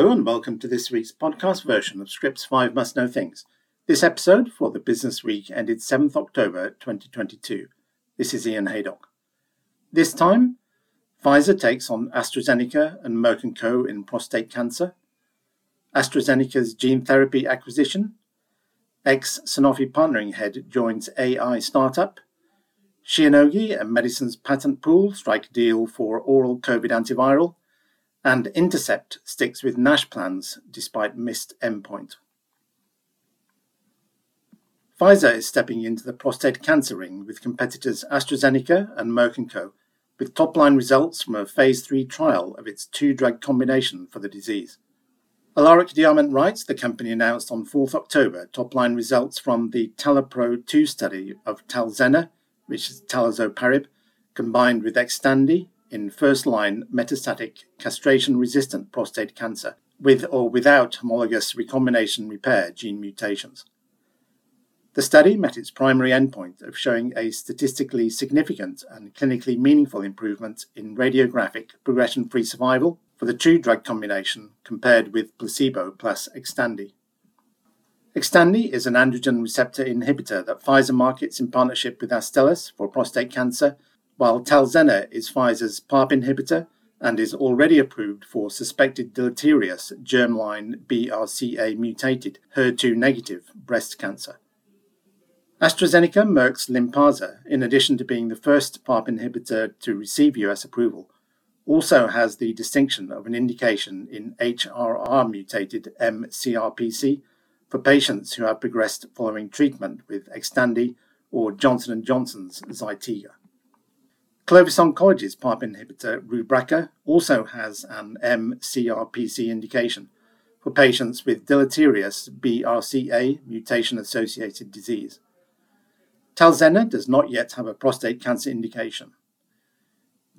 Hello, and welcome to this week's podcast version of Scrip's 5 Must Know Things. This episode for the business week ended 7th October 2022. This is Ian Haydock. This time, Pfizer takes on AstraZeneca and Merck & Co. in prostate cancer, AstraZeneca's gene therapy acquisition, ex-Sanofi partnering head joins AI startup, Shionogi and Medicine's patent pool strike deal for oral COVID antiviral, and Intercept sticks with NASH plans despite missed endpoint. Pfizer is stepping into the prostate cancer ring with competitors AstraZeneca and Merck & Co., with top-line results from a phase 3 trial of its two-drug combination for the disease. Alaric DeArment writes the company announced on 4th October top-line results from the TALAPRO-2 study of Talzenna, which is talazoparib, combined with Xtandi in first line metastatic castration resistant prostate cancer with or without homologous recombination repair gene mutations. The study met its primary endpoint of showing a statistically significant and clinically meaningful improvement in radiographic progression free survival for the two drug combination compared with placebo plus Xtandi. Xtandi is an androgen receptor inhibitor that Pfizer markets in partnership with Astellas for prostate cancer while Talzenna is Pfizer's PARP inhibitor and is already approved for suspected deleterious germline BRCA mutated HER2 negative breast cancer. AstraZeneca Merck's Lynparza, in addition to being the first PARP inhibitor to receive US approval, also has the distinction of an indication in HRR mutated mCRPC for patients who have progressed following treatment with Xtandi or Johnson & Johnson's Zytiga. Clovis Oncology's PARP inhibitor Rubraca also has an mCRPC indication for patients with deleterious BRCA mutation associated disease. Talzenna does not yet have a prostate cancer indication.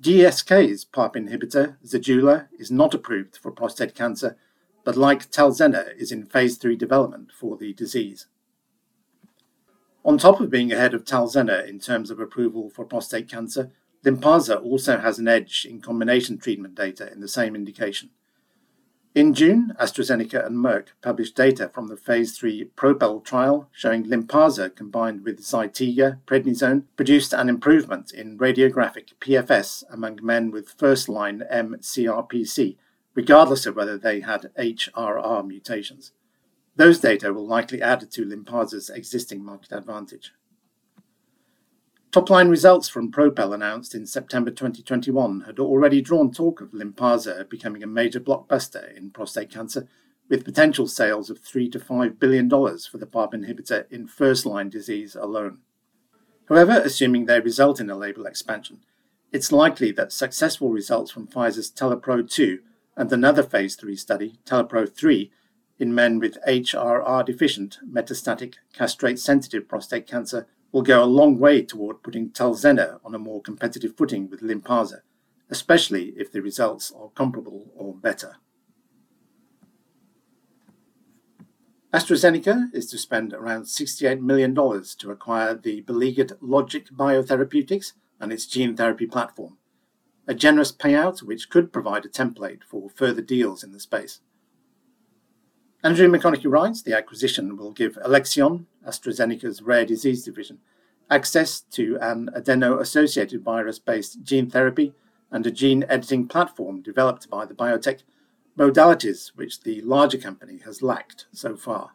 GSK's PARP inhibitor, Zejula, is not approved for prostate cancer, but like Talzenna is in phase 3 development for the disease. On top of being ahead of Talzenna in terms of approval for prostate cancer, Lynparza also has an edge in combination treatment data in the same indication. In June, AstraZeneca and Merck published data from the phase 3 PROPEL trial showing Lynparza combined with Zytiga prednisone produced an improvement in radiographic PFS among men with first-line mCRPC, regardless of whether they had HRR mutations. Those data will likely add to Lynparza's existing market advantage. Top line results from Propel announced in September 2021 had already drawn talk of Lynparza becoming a major blockbuster in prostate cancer, with potential sales of 3 to 5 billion dollars for the PARP inhibitor in first line disease alone. However, assuming they result in a label expansion, it's likely that successful results from Pfizer's TALAPRO 2 and another phase 3 study, TALAPRO 3, in men with HRR deficient metastatic castrate sensitive prostate cancer will go a long way toward putting Talzenna on a more competitive footing with Lynparza, especially if the results are comparable or better. AstraZeneca is to spend around $68 million to acquire the beleaguered LogicBio Therapeutics and its gene therapy platform, a generous payout which could provide a template for further deals in the space. Andrew McConaghie writes the acquisition will give Alexion, AstraZeneca's rare disease division, access to an adeno associated virus based gene therapy and a gene editing platform developed by the biotech, modalities which the larger company has lacked so far.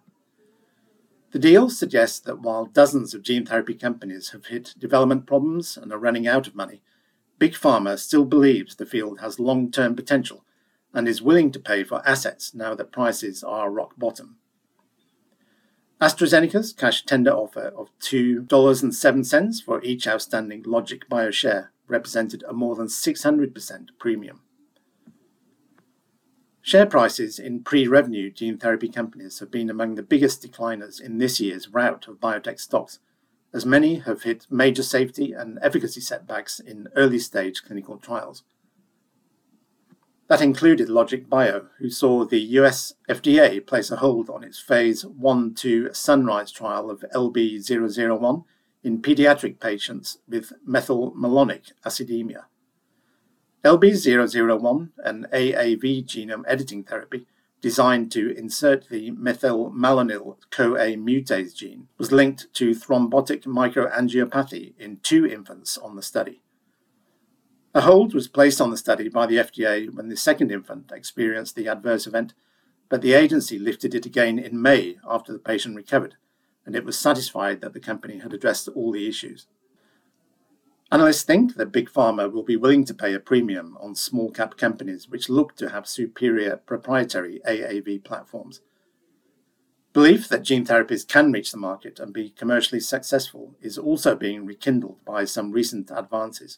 The deal suggests that while dozens of gene therapy companies have hit development problems and are running out of money, Big Pharma still believes the field has long term potential and is willing to pay for assets now that prices are rock bottom. AstraZeneca's cash tender offer of $2.07 for each outstanding LogicBio share represented a more than 600% premium. Share prices in pre revenue gene therapy companies have been among the biggest decliners in this year's rout of biotech stocks, as many have hit major safety and efficacy setbacks in early stage clinical trials. That included LogicBio, who saw the US FDA place a hold on its phase 1 2 Sunrise trial of LB001 in pediatric patients with methylmalonic acidemia. LB001, an AAV genome editing therapy, designed to insert the methylmalonyl CoA mutase gene, was linked to thrombotic microangiopathy in two infants on the study. A hold was placed on the study by the FDA when the second infant experienced the adverse event, but the agency lifted it again in May after the patient recovered, and it was satisfied that the company had addressed all the issues. Analysts think that Big Pharma will be willing to pay a premium on small cap companies which look to have superior proprietary AAV platforms. Belief that gene therapies can reach the market and be commercially successful is also being rekindled by some recent advances.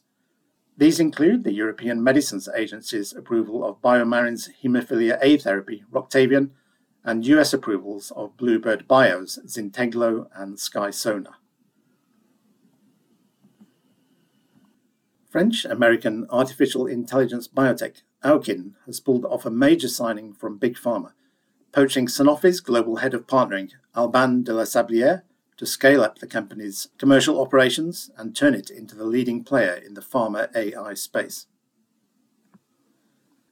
These include the European Medicines Agency's approval of BioMarin's hemophilia A therapy, Roctavian, and US approvals of Bluebird Bio's Zynteglo and Skysona. French American artificial intelligence biotech Owkin has pulled off a major signing from Big Pharma, poaching Sanofi's global head of partnering, Alban de la Sablière, to scale up the company's commercial operations and turn it into the leading player in the pharma AI space.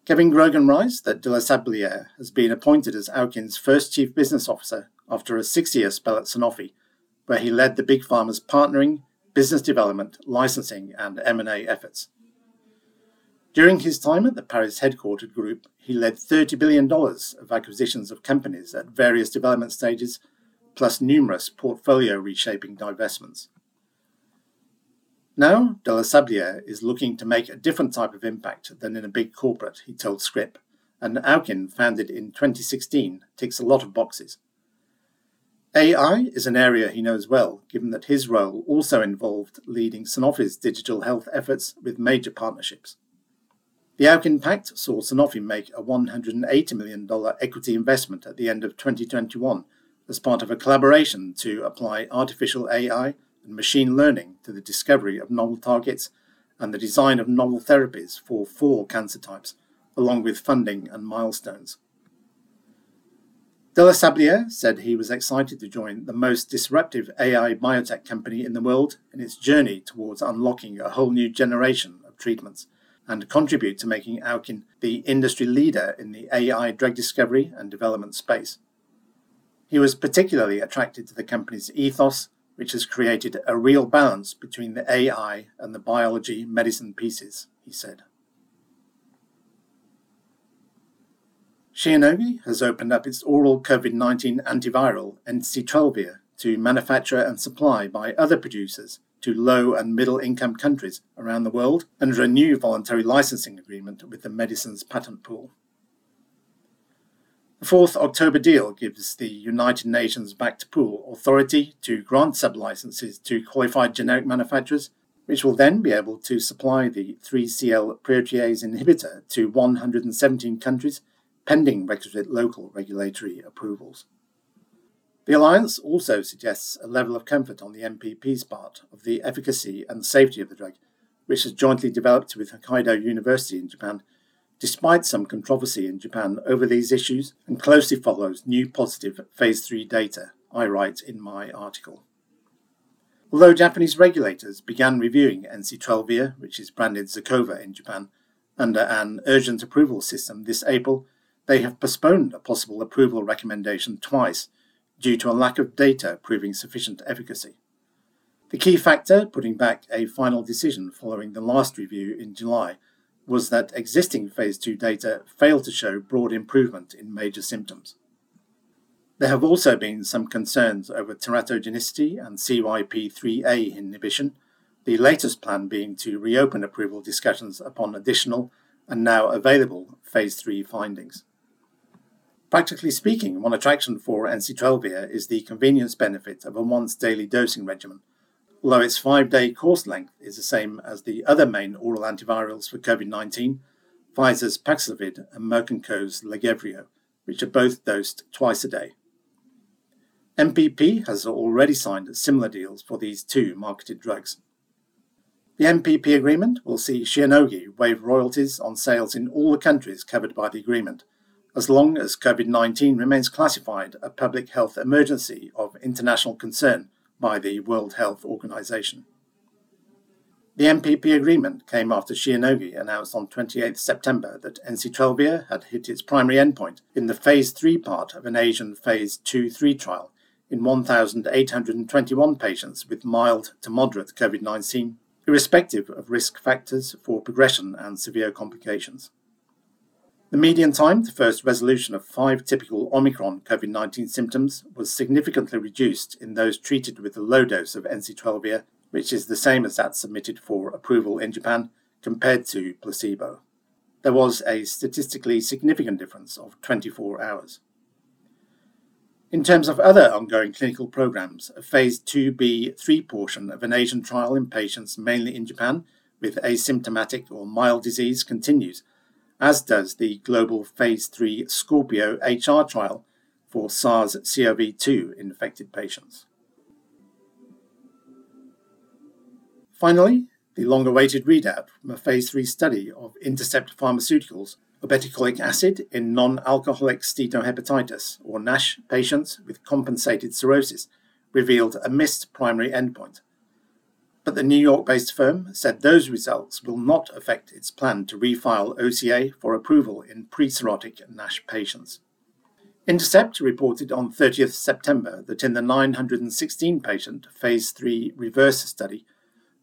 Kevin Grogan writes that de la Sablière has been appointed as Owkin's first chief business officer after a six year spell at Sanofi, where he led the big pharma's partnering, business development, licensing, and M&A efforts. During his time at the Paris headquartered group, he led $30 billion of acquisitions of companies at various development stages, plus numerous portfolio reshaping divestments. Now, de la Sablière is looking to make a different type of impact than in a big corporate, he told Scrip, and Owkin, founded in 2016, ticks a lot of boxes. AI is an area he knows well, given that his role also involved leading Sanofi's digital health efforts with major partnerships. The Owkin Pact saw Sanofi make a $180 million equity investment at the end of 2021 as part of a collaboration to apply artificial AI and machine learning to the discovery of novel targets and the design of novel therapies for four cancer types, along with funding and milestones. De la Sablière said he was excited to join the most disruptive AI biotech company in the world in its journey towards unlocking a whole new generation of treatments and contribute to making Owkin the industry leader in the AI drug discovery and development space. He was particularly attracted to the company's ethos, which has created a real balance between the AI and the biology medicine pieces, he said. Shionogi has opened up its oral COVID 19 antiviral, Nc-12 to manufacture and supply by other producers to low and middle income countries around the world under a new voluntary licensing agreement with the medicines patent pool. The fourth October deal gives the United Nations backed pool authority to grant sublicenses to qualified generic manufacturers, which will then be able to supply the 3CL protease inhibitor to 117 countries pending requisite local regulatory approvals. The alliance also suggests a level of comfort on the MPP's part of the efficacy and safety of the drug, which is jointly developed with Hokkaido University in Japan, despite some controversy in Japan over these issues and closely follows new positive phase 3 data, I write in my article. Although Japanese regulators began reviewing NC12 which is branded Xocova in Japan, under an urgent approval system this April, they have postponed a possible approval recommendation twice due to a lack of data proving sufficient efficacy. The key factor putting back a final decision following the last review in July was that existing phase 2 data failed to show broad improvement in major symptoms. There have also been some concerns over teratogenicity and CYP3A inhibition, the latest plan being to reopen approval discussions upon additional and now available phase 3 findings. Practically speaking, one attraction for Nc-12 is the convenience benefit of a once daily dosing regimen, although its five day course length is the same as the other main oral antivirals for COVID 19, Pfizer's Paxlovid and Merck & Co.'s Lagevrio, which are both dosed twice a day. MPP has already signed similar deals for these two marketed drugs. The MPP agreement will see Shionogi waive royalties on sales in all the countries covered by the agreement – as long as COVID 19 remains classified a public health emergency of international concern by the World Health Organization. The MPP agreement came after Shionogi announced on 28 September that ensitrelvir had hit its primary endpoint in the phase 3 part of an Asian phase 2-3 trial in 1,821 patients with mild to moderate COVID-19, irrespective of risk factors for progression and severe complications. The median time to first resolution of five typical Omicron COVID 19 symptoms was significantly reduced in those treated with a low dose of ensitrelvir which is the same as that submitted for approval in Japan, compared to placebo. There was a statistically significant difference of 24 hours. In terms of other ongoing clinical programs, a phase 2b3 portion of an Asian trial in patients mainly in Japan with asymptomatic or mild disease continues, as does the global phase 3 Scorpio HR trial for SARS CoV 2 infected patients. Finally, the long awaited readout from a phase 3 study of Intercept Pharmaceuticals obeticholic acid in non alcoholic steatohepatitis, or NASH, patients with compensated cirrhosis revealed a missed primary endpoint. But the New York based firm said those results will not affect its plan to refile OCA for approval in pre cirrhotic NASH patients. Intercept reported on 30th September that in the 916 patient phase 3 reverse study,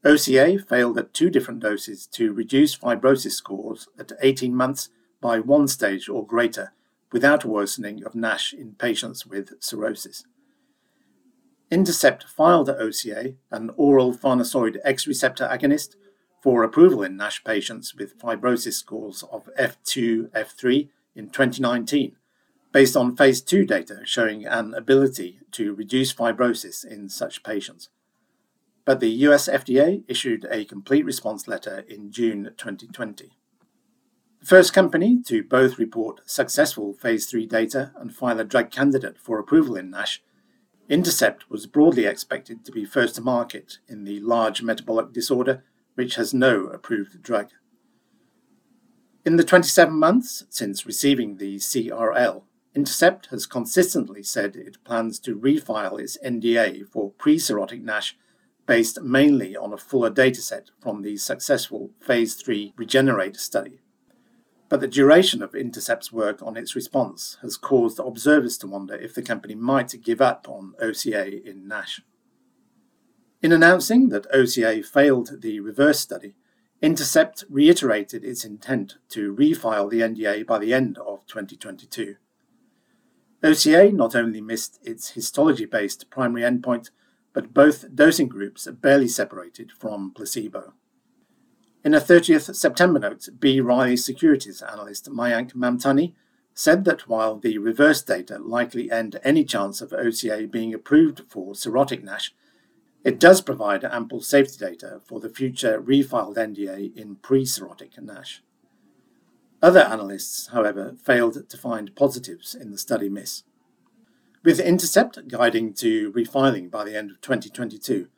OCA failed at two different doses to reduce fibrosis scores at 18 months by one stage or greater without worsening of NASH in patients with cirrhosis. Intercept filed at OCA, an oral farnesoid X receptor agonist, for approval in NASH patients with fibrosis scores of F2, F3 in 2019, based on phase 2 data showing an ability to reduce fibrosis in such patients but the US FDA issued a complete response letter in June 2020. The first company to both report successful phase 3 data and file a drug candidate for approval in NASH, Intercept was broadly expected to be first to market in the large metabolic disorder, which has no approved drug. In the 27 months since receiving the CRL, Intercept has consistently said it plans to refile its NDA for pre cirrhotic NASH based mainly on a fuller dataset from the successful Phase 3 Regenerate study. But the duration of Intercept's work on its response has caused observers to wonder if the company might give up on OCA in NASH. In announcing that OCA failed the reverse study, Intercept reiterated its intent to refile the NDA by the end of 2022. OCA not only missed its histology based primary endpoint, but both dosing groups are barely separated from placebo. In a 30th September note, B. Riley Securities analyst Mayank Mamtani said that while the reverse data likely end any chance of OCA being approved for cirrhotic NASH, it does provide ample safety data for the future refiled NDA in pre cirrhotic NASH. Other analysts, however, failed to find positives in the study miss. With Intercept guiding to refiling by the end of 2022,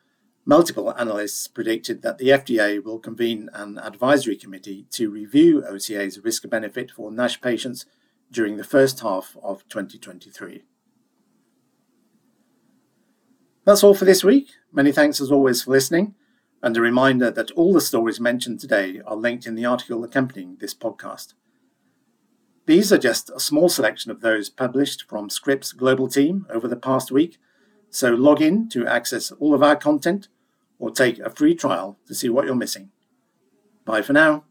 multiple analysts predicted that the FDA will convene an advisory committee to review OCA's risk benefit for NASH patients during the first half of 2023. That's all for this week. Many thanks as always for listening, and a reminder that all the stories mentioned today are linked in the article accompanying this podcast. These are just a small selection of those published from Scrip's global team over the past week, so log in to access all of our content or take a free trial to see what you're missing. Bye for now.